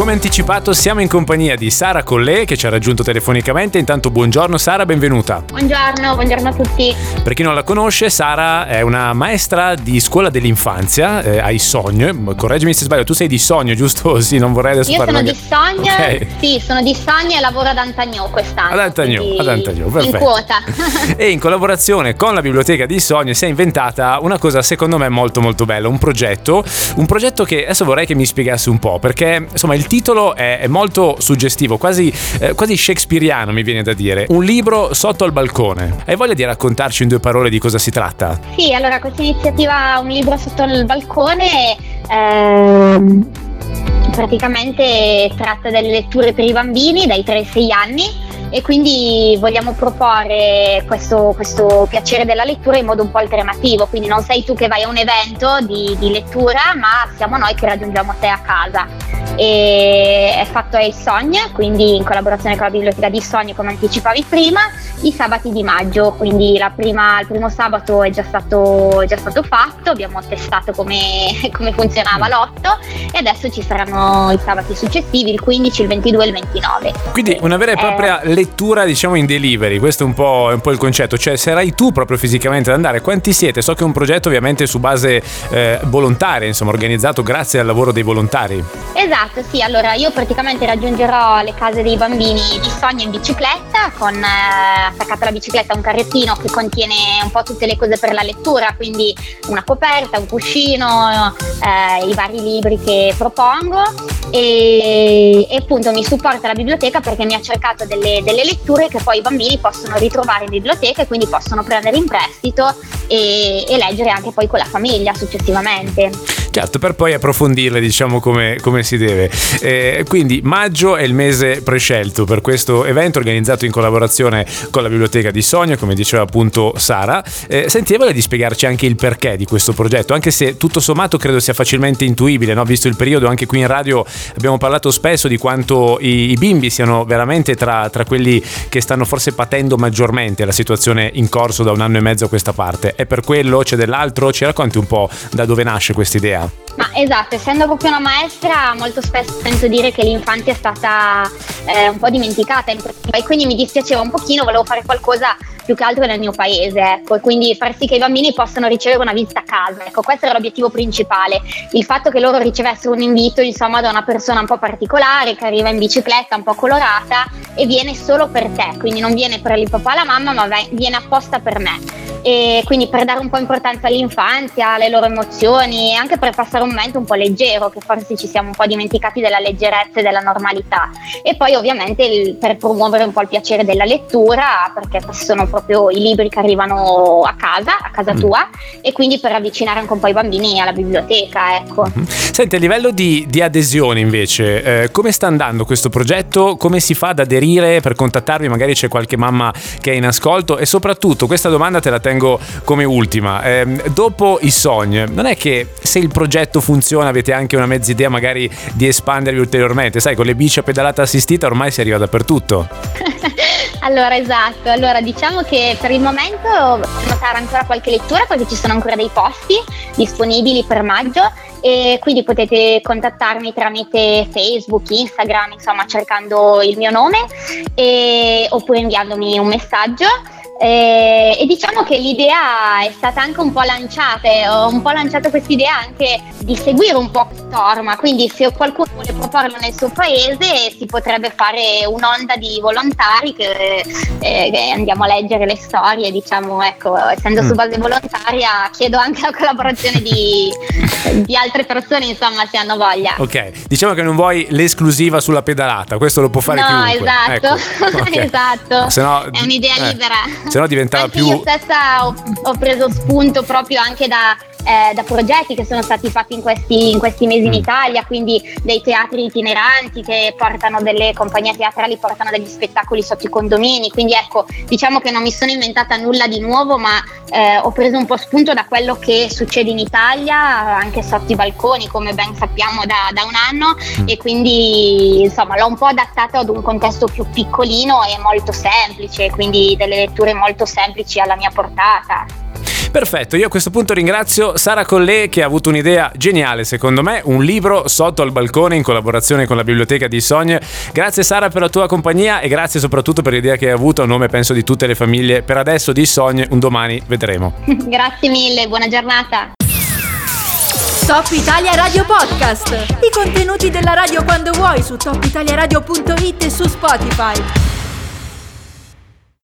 Come anticipato siamo in compagnia di Sara Collè che ci ha raggiunto telefonicamente. Intanto buongiorno Sara, benvenuta. Buongiorno, buongiorno a tutti. Per chi non la conosce, Sara è una maestra di scuola dell'infanzia, eh, hai Sogno. Correggimi se sbaglio, tu sei di Sogno, giusto? Sì, non vorrei adesso Io sono parlare. di Sogno, okay. sì, sono di Sogno e lavoro ad Antagnò quest'anno. Ad Antagnò, ad Antagnò, perfetto. In quota. e in collaborazione con la biblioteca di Sogno si è inventata una cosa secondo me molto molto bella, un progetto, un progetto che adesso vorrei che mi spiegassi un po', perché insomma il titolo è, molto suggestivo, quasi, eh, quasi shakespeariano mi viene da dire. Un libro sotto al balcone. Hai voglia di raccontarci in due parole di cosa si tratta? Sì, allora questa iniziativa Un libro sotto il balcone ehm, praticamente tratta delle letture per i bambini dai 3 ai 6 anni e quindi vogliamo proporre questo, questo, piacere della lettura in modo un po' alternativo, quindi non sei tu che vai a un evento di, di lettura, ma siamo noi che raggiungiamo te a casa. E è fatto ai Sogn, quindi in collaborazione con la biblioteca di Sogn, come anticipavi prima, i sabati di maggio, quindi prima, il primo sabato è già stato, già stato fatto, abbiamo testato come, come funzionava l'otto e adesso ci saranno i sabati successivi, il 15, il 22 e il 29. Quindi una vera e propria eh, lettura diciamo in delivery, questo è un, po', è un po' il concetto, cioè sarai tu proprio fisicamente ad andare, quanti siete? So che è un progetto ovviamente su base eh, volontaria, insomma organizzato grazie al lavoro dei volontari. Esatto, sì, allora io praticamente raggiungerò le case dei bambini di sogno in bicicletta con eh, attaccato alla bicicletta un carrettino che contiene un po' tutte le cose per la lettura, quindi una coperta, un cuscino, eh, i vari libri che propongo e, e, appunto mi supporta la biblioteca perché mi ha cercato delle, delle, letture che poi i bambini possono ritrovare in biblioteca e quindi possono prendere in prestito e, e leggere anche poi con la famiglia successivamente. Certo, per poi approfondirle diciamo come, come si deve. Eh, quindi maggio è il mese prescelto per questo evento organizzato in collaborazione con la biblioteca di Sonia, come diceva appunto Sara. Eh, senti, di spiegarci anche il perché di questo progetto, anche se tutto sommato credo sia facilmente intuibile, no? visto il periodo, anche qui in radio abbiamo parlato spesso di quanto i, i bimbi siano veramente tra, tra quelli che stanno forse patendo maggiormente la situazione in corso da un anno e mezzo a questa parte. È per quello, c'è dell'altro? Ci racconti un po' da dove nasce questa idea? Ma esatto, essendo proprio una maestra, molto spesso sento dire che l'infanzia è stata eh, un po' dimenticata e quindi mi dispiaceva un pochino, volevo fare qualcosa più che altro nel mio paese, ecco, e quindi far sì che i bambini possano ricevere una visita a casa, ecco, questo era l'obiettivo principale, il fatto che loro ricevessero un invito, insomma, da una persona un po' particolare, che arriva in bicicletta, un po' colorata, e viene solo per te, quindi non viene per il papà e la mamma, ma viene apposta per me e quindi per dare un po' importanza all'infanzia, alle loro emozioni e anche per passare un momento un po' leggero, che forse ci siamo un po' dimenticati della leggerezza e della normalità. E poi ovviamente il, per promuovere un po' il piacere della lettura, perché sono proprio i libri che arrivano a casa, a casa mm. tua, e quindi per avvicinare anche un po' i bambini alla biblioteca. Ecco. Mm-hmm. Senti, a livello di, di adesione invece, eh, come sta andando questo progetto? Come si fa ad aderire per contattarvi? Magari c'è qualche mamma che è in ascolto e soprattutto questa domanda te la tengo tengo come ultima. Eh, dopo i sogni, non è che se il progetto funziona avete anche una mezza idea magari di espandervi ulteriormente? Sai, con le bici a pedalata assistita ormai si arriva dappertutto. Allora, esatto. Allora, diciamo che per il momento notare ancora qualche lettura perché ci sono ancora dei posti disponibili per maggio e quindi potete contattarmi tramite Facebook, Instagram, insomma, cercando il mio nome e, oppure inviandomi un messaggio. Eh, e diciamo che l'idea è stata anche un po' lanciata, ho un po' lanciato questa idea anche di seguire un po' Storma, quindi se qualcuno vuole proporlo nel suo paese si potrebbe fare un'onda di volontari che, eh, che andiamo a leggere le storie, diciamo, ecco, essendo mm. su base volontaria chiedo anche la collaborazione di, di, altre persone, insomma, se hanno voglia. Ok, diciamo che non vuoi l'esclusiva sulla pedalata, questo lo può fare no, chiunque. Esatto, ecco. okay. esatto, Sennò, è un'idea eh. libera se no diventava anche più... Io stessa ho, ho, preso spunto proprio anche da, eh, da progetti che sono stati fatti in questi, in questi mesi in mm. Italia, quindi dei teatri itineranti che portano delle compagnie teatrali, portano degli spettacoli sotto i condomini, quindi ecco, diciamo che non mi sono inventata nulla di nuovo, ma eh, ho preso un po' spunto da quello che succede in Italia, anche sotto i balconi, come ben sappiamo da, da un anno, mm. e quindi insomma l'ho un po' adattato ad un contesto più piccolino e molto semplice, quindi delle letture molto semplici alla mia portata. Perfetto, io a questo punto ringrazio Sara Collè che ha avuto un'idea geniale secondo me, un libro sotto al balcone in collaborazione con la biblioteca di Sogne. Grazie Sara per la tua compagnia e grazie soprattutto per l'idea che hai avuto a nome penso di tutte le famiglie per adesso di Sogne, un domani vedremo. grazie mille, buona giornata. Top Italia Radio Podcast. I contenuti della radio quando vuoi su topitaliaradio.it e su Spotify.